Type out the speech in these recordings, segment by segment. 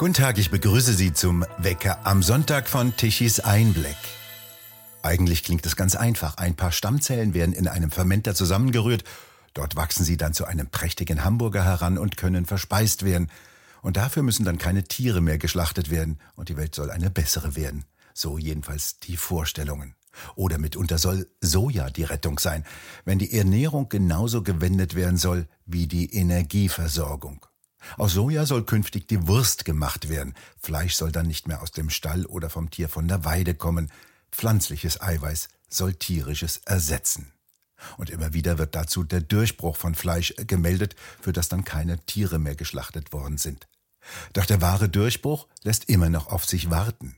Guten Tag, ich begrüße Sie zum Wecker am Sonntag von Tichys Einblick. Eigentlich klingt es ganz einfach. Ein paar Stammzellen werden in einem Fermenter zusammengerührt. Dort wachsen sie dann zu einem prächtigen Hamburger heran und können verspeist werden. Und dafür müssen dann keine Tiere mehr geschlachtet werden und die Welt soll eine bessere werden. So jedenfalls die Vorstellungen. Oder mitunter soll Soja die Rettung sein, wenn die Ernährung genauso gewendet werden soll wie die Energieversorgung. Aus Soja soll künftig die Wurst gemacht werden. Fleisch soll dann nicht mehr aus dem Stall oder vom Tier von der Weide kommen. Pflanzliches Eiweiß soll tierisches ersetzen. Und immer wieder wird dazu der Durchbruch von Fleisch gemeldet, für das dann keine Tiere mehr geschlachtet worden sind. Doch der wahre Durchbruch lässt immer noch auf sich warten.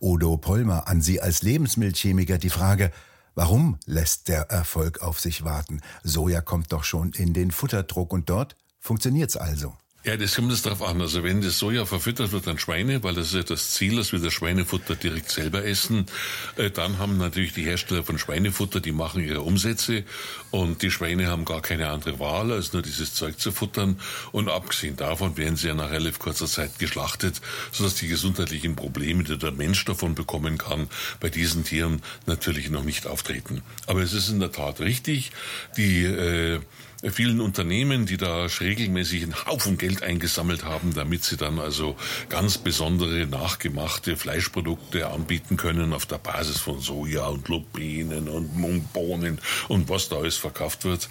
Udo Pollmer an Sie als Lebensmittelchemiker die Frage, warum lässt der Erfolg auf sich warten? Soja kommt doch schon in den Futterdruck und dort funktioniert's also. Ja, das kommt es darauf an. Also wenn das Soja verfüttert wird an Schweine, weil das ist ja das Ziel, dass wir das Schweinefutter direkt selber essen, äh, dann haben natürlich die Hersteller von Schweinefutter, die machen ihre Umsätze und die Schweine haben gar keine andere Wahl, als nur dieses Zeug zu futtern. Und abgesehen davon werden sie ja nach relativ kurzer Zeit geschlachtet, sodass die gesundheitlichen Probleme, die der Mensch davon bekommen kann, bei diesen Tieren natürlich noch nicht auftreten. Aber es ist in der Tat richtig, die äh, vielen Unternehmen, die da regelmäßig einen Haufen Geld eingesammelt haben, damit sie dann also ganz besondere nachgemachte Fleischprodukte anbieten können auf der Basis von Soja und Lupinen und Mungbohnen und was da alles verkauft wird.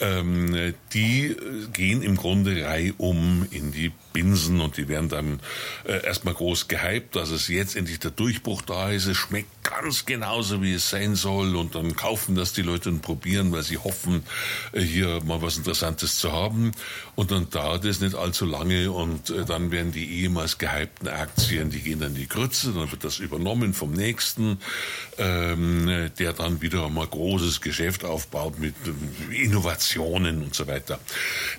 Ähm, die gehen im Grunde reihum in die Binsen und die werden dann äh, erstmal groß gehypt, dass es jetzt endlich der Durchbruch da ist. Es schmeckt ganz genauso, wie es sein soll und dann kaufen das die Leute und probieren, weil sie hoffen, äh, hier mal was Interessantes zu haben. Und dann dauert es nicht allzu lange und äh, dann werden die ehemals gehypten Aktien, die gehen dann die Grütze, dann wird das übernommen vom nächsten, ähm, der dann wieder mal großes Geschäft aufbaut mit äh, Innovationen und so weiter.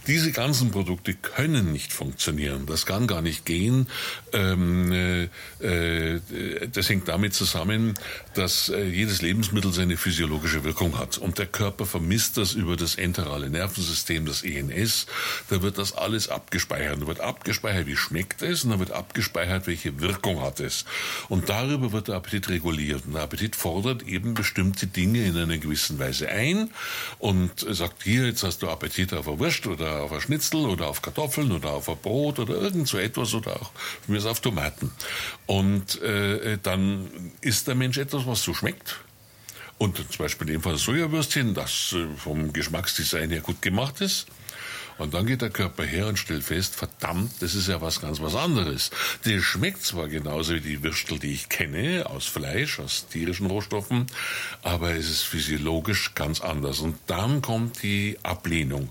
Diese ganzen Produkte können nicht funktionieren. Das kann gar nicht gehen. Ähm, äh, äh das hängt damit zusammen, dass äh, jedes Lebensmittel seine physiologische Wirkung hat. Und der Körper vermisst das über das enterale Nervensystem, das ENS. Da wird das alles abgespeichert. Da wird abgespeichert, wie schmeckt es, und da wird abgespeichert, welche Wirkung hat es. Und darüber wird der Appetit reguliert. Und der Appetit fordert eben bestimmte Dinge in einer gewissen Weise ein und sagt, hier, jetzt hast du Appetit auf eine Wurst oder auf ein Schnitzel oder auf Kartoffeln oder auf ein Brot oder irgend so etwas oder auch mir auf Tomaten. Und äh, dann isst der Mensch etwas, was so schmeckt. Und zum Beispiel in dem Fall Sojawürstchen, das äh, vom Geschmacksdesign her gut gemacht ist. Und dann geht der Körper her und stellt fest, verdammt, das ist ja was ganz was anderes. Die schmeckt zwar genauso wie die Würstel, die ich kenne, aus Fleisch, aus tierischen Rohstoffen, aber es ist physiologisch ganz anders. Und dann kommt die Ablehnung.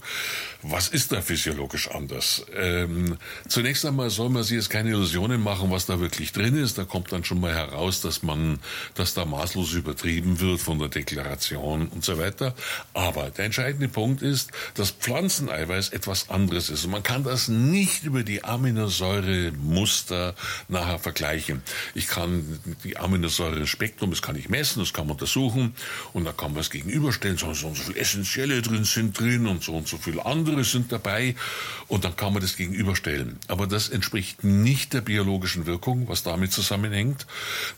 Was ist da physiologisch anders? Ähm, zunächst einmal soll man sich jetzt keine Illusionen machen, was da wirklich drin ist. Da kommt dann schon mal heraus, dass man, dass da maßlos übertrieben wird von der Deklaration und so weiter. Aber der entscheidende Punkt ist, dass Pflanzeneiweiß etwas anderes ist. Und man kann das nicht über die Aminosäuremuster nachher vergleichen. Ich kann die Aminosäure-Spektrum, das kann ich messen, das kann man untersuchen und da kann man es gegenüberstellen, so, und so viele Essentielle drin sind drin und so und so viele andere sind dabei und dann kann man das gegenüberstellen. Aber das entspricht nicht der biologischen Wirkung, was damit zusammenhängt,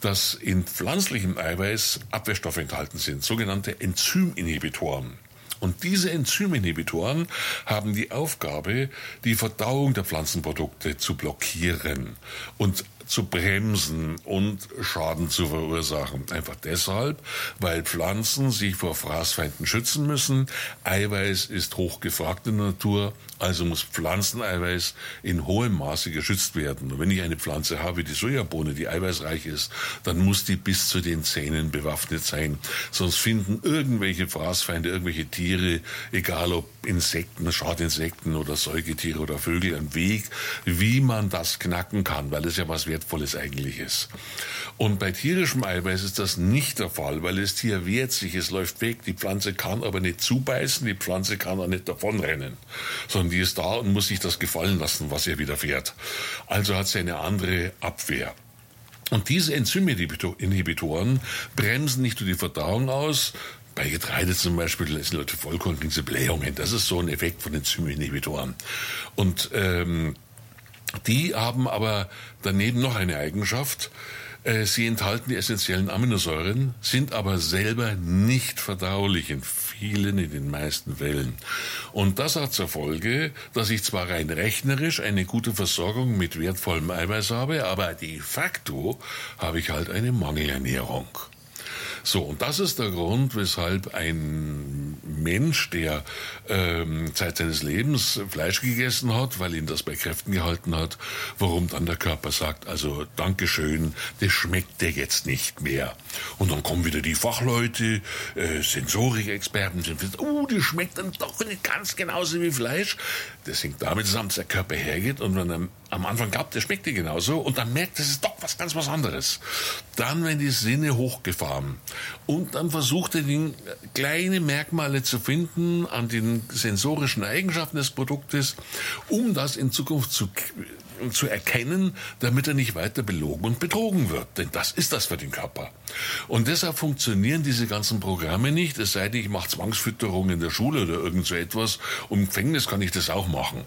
dass in pflanzlichem Eiweiß Abwehrstoffe enthalten sind, sogenannte Enzyminhibitoren. Und diese Enzyminhibitoren haben die Aufgabe, die Verdauung der Pflanzenprodukte zu blockieren. Und zu bremsen und Schaden zu verursachen. Einfach deshalb, weil Pflanzen sich vor Fraßfeinden schützen müssen. Eiweiß ist hochgefragt in der Natur, also muss Pflanzeneiweiß in hohem Maße geschützt werden. Und wenn ich eine Pflanze habe, die Sojabohne, die eiweißreich ist, dann muss die bis zu den Zähnen bewaffnet sein. Sonst finden irgendwelche Fraßfeinde, irgendwelche Tiere, egal ob Insekten, Schadinsekten oder Säugetiere oder Vögel, einen Weg, wie man das knacken kann, weil es ja was Wertvolles eigentlich ist. Und bei tierischem Eiweiß ist das nicht der Fall, weil das Tier wehrt sich, es läuft weg, die Pflanze kann aber nicht zubeißen, die Pflanze kann auch nicht davonrennen, sondern die ist da und muss sich das gefallen lassen, was ihr widerfährt. Also hat sie eine andere Abwehr. Und diese Enzyminhibitoren bremsen nicht nur die Verdauung aus, bei Getreide zum Beispiel sind Leute Vollkorn diese Blähungen. Das ist so ein Effekt von Enzyminhibitoren. Und ähm, Die haben aber daneben noch eine Eigenschaft. Äh, sie enthalten die essentiellen Aminosäuren, sind aber selber nicht verdaulich in vielen, in den meisten Fällen. Und das hat zur Folge, dass ich zwar rein rechnerisch eine gute Versorgung mit wertvollem Eiweiß habe, aber de facto habe ich halt eine Mangelernährung. So, und das ist der Grund, weshalb ein Mensch, der ähm, Zeit seines Lebens Fleisch gegessen hat, weil ihn das bei Kräften gehalten hat, warum dann der Körper sagt, also Dankeschön, das schmeckt dir jetzt nicht mehr. Und dann kommen wieder die Fachleute, äh, Sensorikexperten, sind oh, das schmeckt dann doch nicht ganz genauso wie Fleisch. Das hängt damit zusammen, dass der Körper hergeht und wenn er am Anfang glaubt, der schmeckt dir genauso und dann merkt, das ist doch was ganz was anderes. Dann werden die Sinne hochgefahren und dann versucht er, kleine Merkmale zu finden an den sensorischen Eigenschaften des Produktes, um das in Zukunft zu zu erkennen, damit er nicht weiter belogen und betrogen wird. Denn das ist das für den Körper. Und deshalb funktionieren diese ganzen Programme nicht, es sei denn, ich mache Zwangsfütterung in der Schule oder irgend so etwas. Im Gefängnis kann ich das auch machen.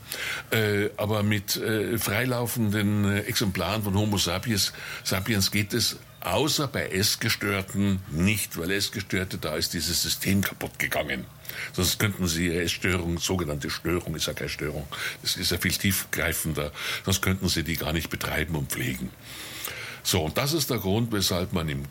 Äh, aber mit äh, freilaufenden äh, Exemplaren von Homo sapiens, sapiens geht es außer bei Essgestörten nicht, weil Essgestörte, da ist dieses System kaputt gegangen. Sonst könnten sie ihre Essstörung, sogenannte Störung, ist ja keine Störung, das ist ja viel tiefgreifender, sonst könnten sie die gar nicht betreiben und pflegen. So, und das ist der Grund, weshalb man ihm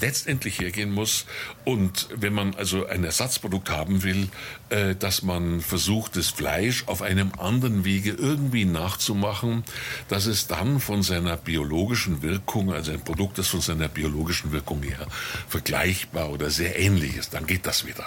letztendlich hergehen muss und wenn man also ein Ersatzprodukt haben will, äh, dass man versucht, das Fleisch auf einem anderen Wege irgendwie nachzumachen, dass es dann von seiner biologischen Wirkung, also ein Produkt, das von seiner biologischen Wirkung her vergleichbar oder sehr ähnlich ist, dann geht das wieder.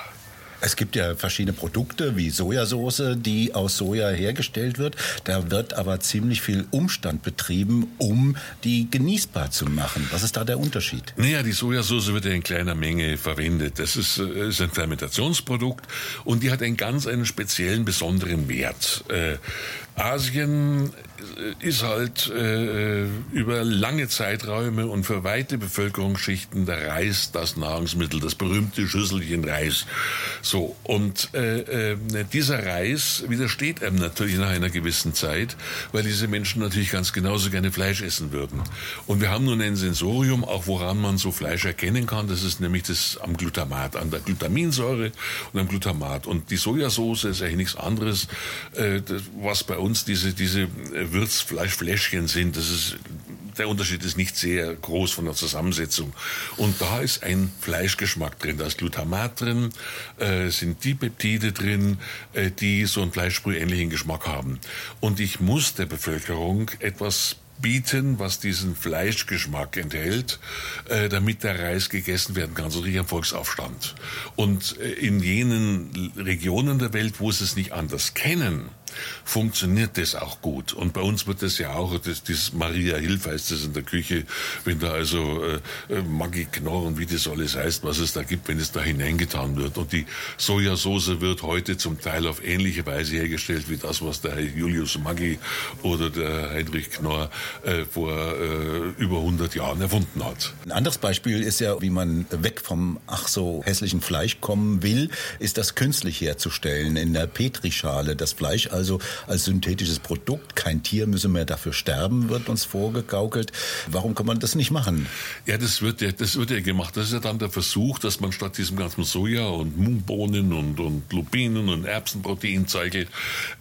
Es gibt ja verschiedene Produkte wie Sojasauce, die aus Soja hergestellt wird. Da wird aber ziemlich viel Umstand betrieben, um die genießbar zu machen. Was ist da der Unterschied? Naja, die Sojasauce wird ja in kleiner Menge verwendet. Das ist, äh, ist ein Fermentationsprodukt und die hat einen ganz einen speziellen, besonderen Wert. Äh, Asien ist halt äh, über lange Zeiträume und für weite Bevölkerungsschichten der Reis das Nahrungsmittel, das berühmte Schüsselchen Reis. So und äh, äh, dieser Reis widersteht einem natürlich nach einer gewissen Zeit, weil diese Menschen natürlich ganz genauso gerne Fleisch essen würden. Und wir haben nun ein Sensorium, auch woran man so Fleisch erkennen kann. Das ist nämlich das am Glutamat, an der Glutaminsäure und am Glutamat. Und die Sojasauce ist eigentlich nichts anderes, äh, was bei uns diese diese äh, Würzfleischfläschchen sind. Das ist, der Unterschied ist nicht sehr groß von der Zusammensetzung. Und da ist ein Fleischgeschmack drin. Da ist Glutamat drin, äh, sind die Peptide drin, äh, die so einen Fleischbrühähnlichen Geschmack haben. Und ich muss der Bevölkerung etwas bieten, was diesen Fleischgeschmack enthält, äh, damit der Reis gegessen werden kann, so richtig ein Volksaufstand. Und äh, in jenen Regionen der Welt, wo sie es nicht anders kennen, funktioniert das auch gut. Und bei uns wird das ja auch, das, das Maria Hilf heißt das in der Küche, wenn da also äh, äh Maggi Knorr und wie das alles heißt, was es da gibt, wenn es da hineingetan wird. Und die Sojasauce wird heute zum Teil auf ähnliche Weise hergestellt wie das, was der Julius Maggi oder der Heinrich Knorr äh, vor äh, über 100 Jahren erfunden hat. Ein anderes Beispiel ist ja, wie man weg vom ach so hässlichen Fleisch kommen will, ist das künstlich herzustellen in der Petrischale. Das Fleisch also als synthetisches Produkt. Kein Tier müsse mehr dafür sterben, wird uns vorgegaukelt. Warum kann man das nicht machen? Ja, das wird ja, das wird ja gemacht. Das ist ja dann der Versuch, dass man statt diesem ganzen Soja und Mungbohnen und, und Lupinen und Erbsenproteinzeug,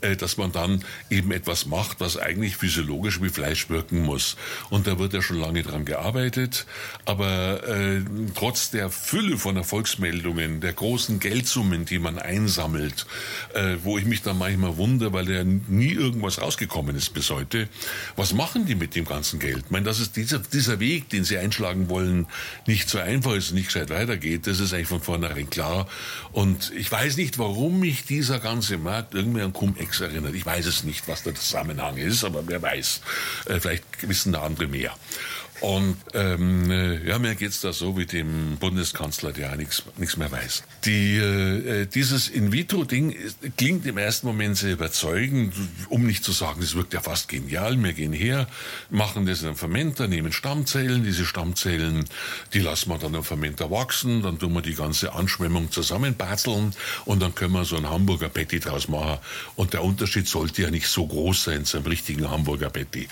äh, dass man dann eben etwas macht, was eigentlich physiologisch wie Fleisch wirken muss. Und da wird ja schon lange dran gearbeitet. Aber äh, trotz der Fülle von Erfolgsmeldungen, der großen Geldsummen, die man einsammelt, äh, wo ich mich dann manchmal wundere, Wunder, weil ja nie irgendwas rausgekommen ist bis heute. Was machen die mit dem ganzen Geld? Ich meine, dass es dieser, dieser Weg, den sie einschlagen wollen, nicht so einfach ist, nicht gescheit weitergeht, das ist eigentlich von vornherein klar. Und ich weiß nicht, warum mich dieser ganze Markt irgendwie an Cum-Ex erinnert. Ich weiß es nicht, was der Zusammenhang ist, aber wer weiß. Äh, vielleicht wissen da andere mehr. Und ähm, äh, ja, mir geht's da so wie dem Bundeskanzler, der ja nichts mehr weiß. Die, äh, dieses In-vitro-Ding klingt im ersten Moment sehr überzeugend, um nicht zu sagen, das wirkt ja fast genial. Wir gehen her, machen das in einem Fermenter, nehmen Stammzellen, diese Stammzellen, die lassen wir dann im Fermenter wachsen, dann tun wir die ganze Anschwemmung zusammenbatzeln und dann können wir so ein Hamburger Patty draus machen. Und der Unterschied sollte ja nicht so groß sein zu einem richtigen Hamburger Patty.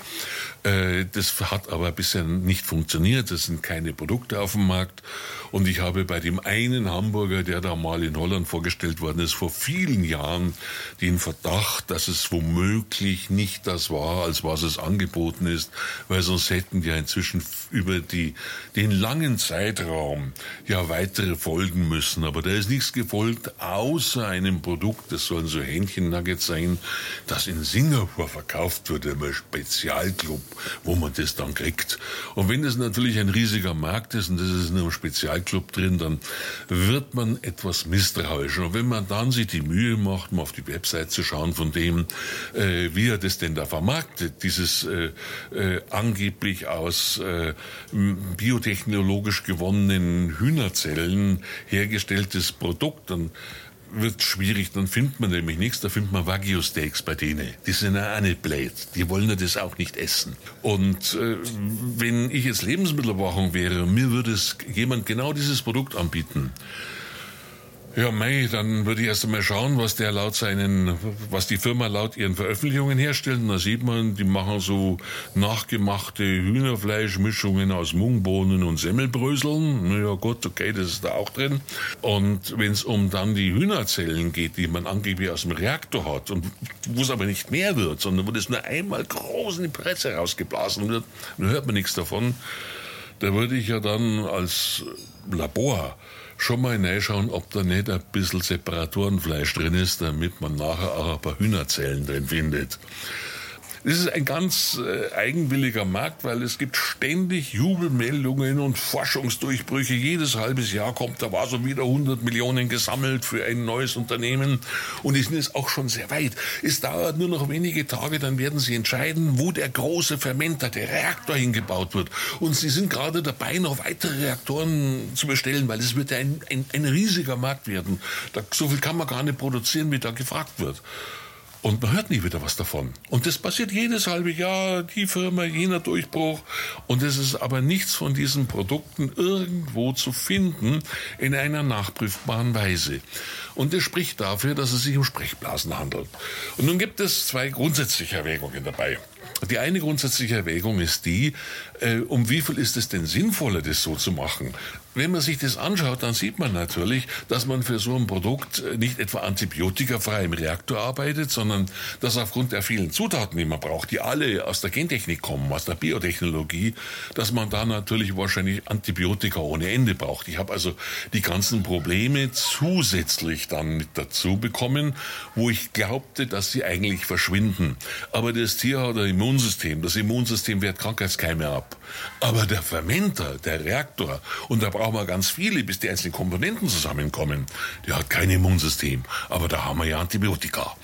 Äh, das hat aber bisher nicht funktioniert. Es sind keine Produkte auf dem Markt. Und ich habe bei dem einen Hamburger, der da mal in Holland vorgestellt worden ist, vor vielen Jahren den Verdacht, dass es womöglich nicht das war, als was es angeboten ist, weil sonst hätten ja inzwischen über die, den langen Zeitraum ja weitere folgen müssen. Aber da ist nichts gefolgt, außer einem Produkt, das sollen so Hähnchennuggets sein, das in Singapur verkauft wird, im Spezialclub, wo man das dann kriegt. Und wenn das natürlich ein riesiger Markt ist und das ist in einem Spezialclub drin, dann wird man etwas misstrauisch. Und wenn man dann sich die Mühe macht, mal auf die Website zu schauen von dem, äh, wie er das denn da vermarktet, dieses äh, äh, angeblich aus äh, biotechnologisch gewonnenen Hühnerzellen hergestelltes Produkt, dann wird schwierig, dann findet man nämlich nichts, da findet man Wagyu-Steaks bei denen. Die sind ja auch nicht blöd, die wollen ja das auch nicht essen. Und äh, wenn ich jetzt Lebensmittelüberwachung wäre, mir würde es jemand genau dieses Produkt anbieten, ja, May, dann würde ich erst einmal schauen, was der laut seinen, was die Firma laut ihren Veröffentlichungen herstellt. Und da sieht man, die machen so nachgemachte Hühnerfleischmischungen aus Mungbohnen und Semmelbröseln. Na ja, gut, okay, das ist da auch drin. Und wenn es um dann die Hühnerzellen geht, die man angeblich aus dem Reaktor hat und wo es aber nicht mehr wird, sondern wo das nur einmal groß in die Presse rausgeblasen wird, dann hört man nichts davon. Da würde ich ja dann als Labor schon mal hineinschauen, ob da nicht ein bisschen Separatorenfleisch drin ist, damit man nachher auch ein paar Hühnerzellen drin findet. Das ist ein ganz äh, eigenwilliger Markt, weil es gibt ständig Jubelmeldungen und Forschungsdurchbrüche. Jedes halbes Jahr kommt da war so wieder 100 Millionen gesammelt für ein neues Unternehmen und die sind jetzt auch schon sehr weit. Es dauert nur noch wenige Tage, dann werden sie entscheiden, wo der große Fermenter, der Reaktor hingebaut wird. Und sie sind gerade dabei, noch weitere Reaktoren zu bestellen, weil es wird ein, ein, ein riesiger Markt werden. Da, so viel kann man gar nicht produzieren, wie da gefragt wird. Und man hört nie wieder was davon. Und das passiert jedes halbe Jahr, die Firma, jener Durchbruch. Und es ist aber nichts von diesen Produkten irgendwo zu finden in einer nachprüfbaren Weise. Und das spricht dafür, dass es sich um Sprechblasen handelt. Und nun gibt es zwei grundsätzliche Erwägungen dabei. Die eine grundsätzliche Erwägung ist die, äh, um wie viel ist es denn sinnvoller, das so zu machen? Wenn man sich das anschaut, dann sieht man natürlich, dass man für so ein Produkt nicht etwa antibiotikafrei im Reaktor arbeitet, sondern dass aufgrund der vielen Zutaten, die man braucht, die alle aus der Gentechnik kommen, aus der Biotechnologie, dass man da natürlich wahrscheinlich Antibiotika ohne Ende braucht. Ich habe also die ganzen Probleme zusätzlich dann mit dazu bekommen, wo ich glaubte, dass sie eigentlich verschwinden. Aber das Tier hat ein Immunsystem. Das Immunsystem wehrt Krankheitskeime ab. Aber der Fermenter, der Reaktor, und da brauchen wir ganz viele, bis die einzelnen Komponenten zusammenkommen, der hat kein Immunsystem. Aber da haben wir ja Antibiotika.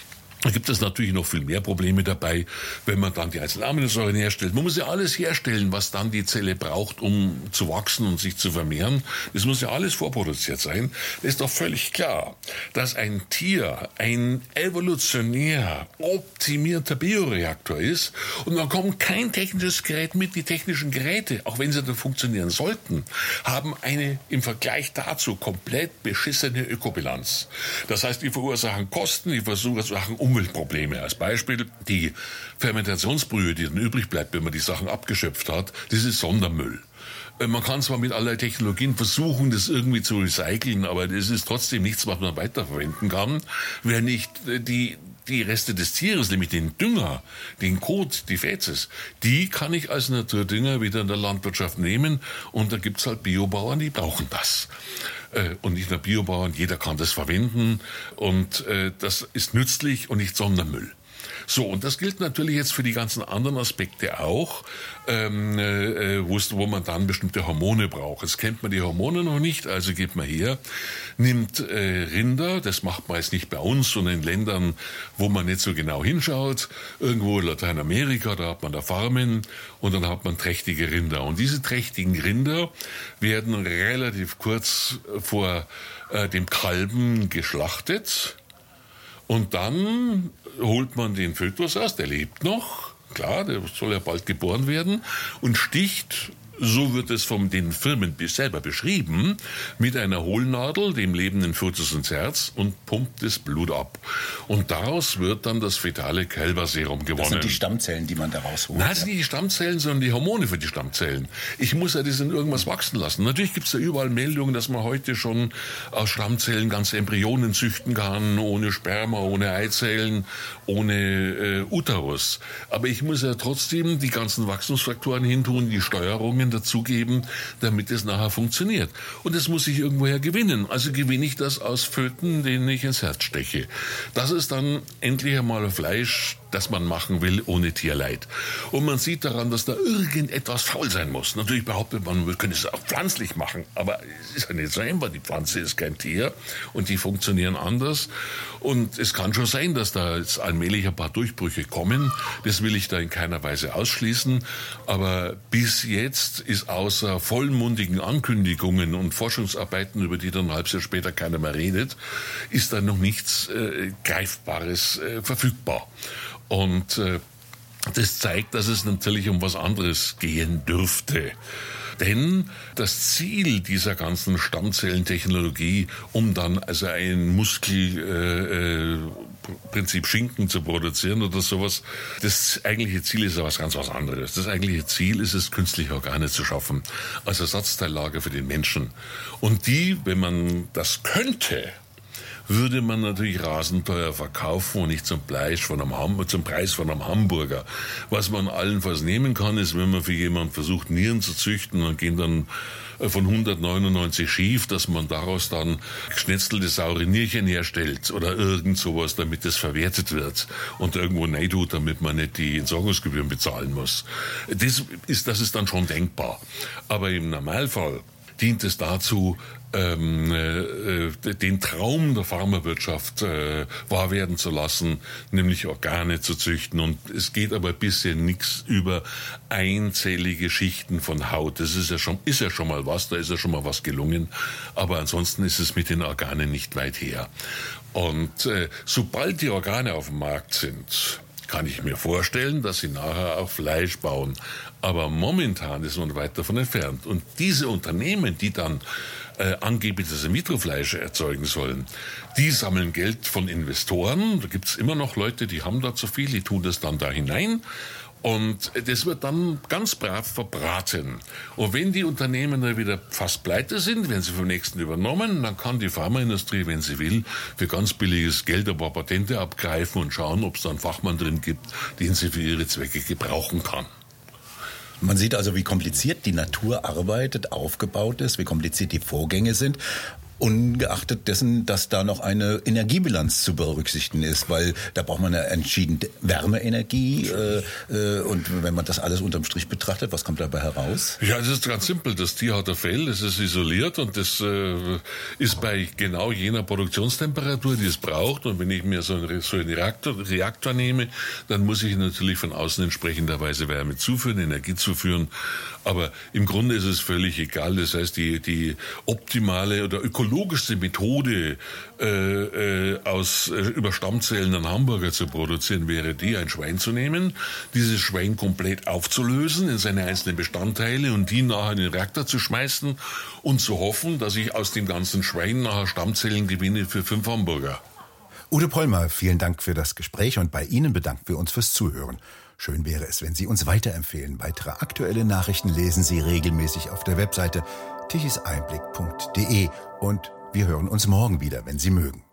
Da gibt es natürlich noch viel mehr Probleme dabei, wenn man dann die einzelnen Aminosäuren herstellt. Man muss ja alles herstellen, was dann die Zelle braucht, um zu wachsen und sich zu vermehren. Das muss ja alles vorproduziert sein. Das ist doch völlig klar, dass ein Tier ein evolutionär optimierter Bioreaktor ist und dann kommt kein technisches Gerät mit. Die technischen Geräte, auch wenn sie dann funktionieren sollten, haben eine im Vergleich dazu komplett beschissene Ökobilanz. Das heißt, die verursachen Kosten, die verursachen Umweltprobleme. Als Beispiel die Fermentationsbrühe, die dann übrig bleibt, wenn man die Sachen abgeschöpft hat, das ist Sondermüll. Äh, man kann zwar mit allerlei Technologien versuchen, das irgendwie zu recyceln, aber das ist trotzdem nichts, was man weiterverwenden kann, wenn nicht äh, die, die Reste des Tieres, nämlich den Dünger, den Kot, die Fäzes, die kann ich als Naturdünger wieder in der Landwirtschaft nehmen und da gibt's halt Biobauern, die brauchen das. Äh, und nicht nur Biobauern, jeder kann das verwenden und das ist nützlich und nicht Sondermüll. So, und das gilt natürlich jetzt für die ganzen anderen Aspekte auch, ähm, äh, wo man dann bestimmte Hormone braucht. Jetzt kennt man die Hormone noch nicht, also geht man her, nimmt äh, Rinder, das macht man jetzt nicht bei uns, sondern in Ländern, wo man nicht so genau hinschaut, irgendwo in Lateinamerika, da hat man da Farmen und dann hat man trächtige Rinder. Und diese trächtigen Rinder werden relativ kurz vor äh, dem Kalben geschlachtet und dann holt man den Fötus aus, der lebt noch, klar, der soll ja bald geboren werden, und sticht so wird es von den Firmen selber beschrieben, mit einer Hohlnadel dem lebenden Fötus ins Herz und pumpt das Blut ab. Und daraus wird dann das fetale Kälberserum gewonnen. Das sind die Stammzellen, die man daraus holt. Nein, das sind nicht die Stammzellen, sondern die Hormone für die Stammzellen. Ich muss ja das in irgendwas wachsen lassen. Natürlich gibt es ja überall Meldungen, dass man heute schon aus Stammzellen ganze Embryonen züchten kann, ohne Sperma, ohne Eizellen, ohne äh, Uterus. Aber ich muss ja trotzdem die ganzen Wachstumsfaktoren hintun, die Steuerungen Prozent dazugeben, damit es nachher funktioniert. Und das muss ich irgendwoher gewinnen. Also gewinne ich das aus Föten, denen ich ins Herz steche. Das ist dann endlich einmal Fleisch, das man machen will ohne Tierleid. Und man sieht daran, dass da irgendetwas faul sein muss. Natürlich behauptet man, wir können es auch pflanzlich machen, aber es ist ja nicht so einfach. Die Pflanze ist kein Tier und die funktionieren anders. Und es kann schon sein, dass da jetzt allmählich ein paar Durchbrüche kommen. Das will ich da in keiner Weise ausschließen. Aber bis jetzt ist außer vollmundigen Ankündigungen und Forschungsarbeiten, über die dann ein halbes Jahr später keiner mehr redet, ist da noch nichts äh, Greifbares äh, verfügbar. Und äh, das zeigt, dass es natürlich um was anderes gehen dürfte. Denn das Ziel dieser ganzen Stammzellentechnologie, um dann also ein Muskelprinzip äh, äh, Schinken zu produzieren oder sowas, das eigentliche Ziel ist ja was ganz was anderes. Das eigentliche Ziel ist es, künstliche Organe zu schaffen, als Ersatzteillager für den Menschen. Und die, wenn man das könnte, würde man natürlich rasend teuer verkaufen und nicht zum, Preis von einem Ham zum Preis von einem Hamburger. Was man allenfalls nehmen kann, ist, wenn man für jemanden versucht, Nieren zu züchten, dann gehen dann äh, von 199 schief, dass man daraus dann geschnetzelte saure Nierchen herstellt oder irgend sowas, damit es verwertet wird und irgendwo tut, damit man nicht die Entsorgungsgebühren bezahlen muss. Das ist, das ist dann schon denkbar. Aber im Normalfall dient es dazu, ähm, äh, den Traum der Pharmawirtschaft äh, wahr werden zu lassen, nämlich Organe zu züchten. Und es geht aber bisher nichts über einzellige Schichten von Haut. Das ist ja schon, ist ja schon mal was, da ist ja schon mal was gelungen. Aber ansonsten ist es mit den Organen nicht weit her. Und äh, sobald die Organe auf dem Markt sind, kann ich mir vorstellen, dass sie nachher auch Fleisch bauen. Aber momentan ist man weit davon entfernt. Und diese Unternehmen, die dann äh, angeblich das In-vitro-Fleisch erzeugen sollen, die sammeln Geld von Investoren. Da gibt es immer noch Leute, die haben da zu viel, die tun das dann da hinein. Und das wird dann ganz brav verbraten. Und wenn die Unternehmen dann wieder fast pleite sind, wenn sie vom nächsten übernommen, dann kann die Pharmaindustrie, wenn sie will, für ganz billiges Geld ein paar Patente abgreifen und schauen, ob es da einen Fachmann drin gibt, den sie für ihre Zwecke gebrauchen kann. Man sieht also, wie kompliziert die Natur arbeitet, aufgebaut ist, wie kompliziert die Vorgänge sind ungeachtet dessen, dass da noch eine Energiebilanz zu berücksichtigen ist, weil da braucht man ja entschieden Wärmeenergie äh, äh, und wenn man das alles unterm Strich betrachtet, was kommt dabei heraus? Ja, das ist ganz simpel. Das Tier hat ein Fell, es ist isoliert und das äh, ist bei genau jener Produktionstemperatur, die es braucht. Und wenn ich mir so einen, so einen Reaktor, Reaktor nehme, dann muss ich natürlich von außen entsprechenderweise Wärme zuführen, Energie zuführen. Aber im Grunde ist es völlig egal. Das heißt, die, die optimale oder ökologische ökologischste Methode, äh, äh, aus äh, über Stammzellen einen Hamburger zu produzieren, wäre die, ein Schwein zu nehmen, dieses Schwein komplett aufzulösen in seine einzelnen Bestandteile und die nachher in den Reaktor zu schmeißen und zu hoffen, dass ich aus dem ganzen Schwein nachher Stammzellen gewinne für fünf Hamburger. Ude Pollmer, vielen Dank für das Gespräch und bei Ihnen bedanken wir uns fürs Zuhören. Schön wäre es, wenn Sie uns weiterempfehlen. Weitere aktuelle Nachrichten lesen Sie regelmäßig auf der Webseite tichiseinblick.de und wir hören uns morgen wieder, wenn Sie mögen.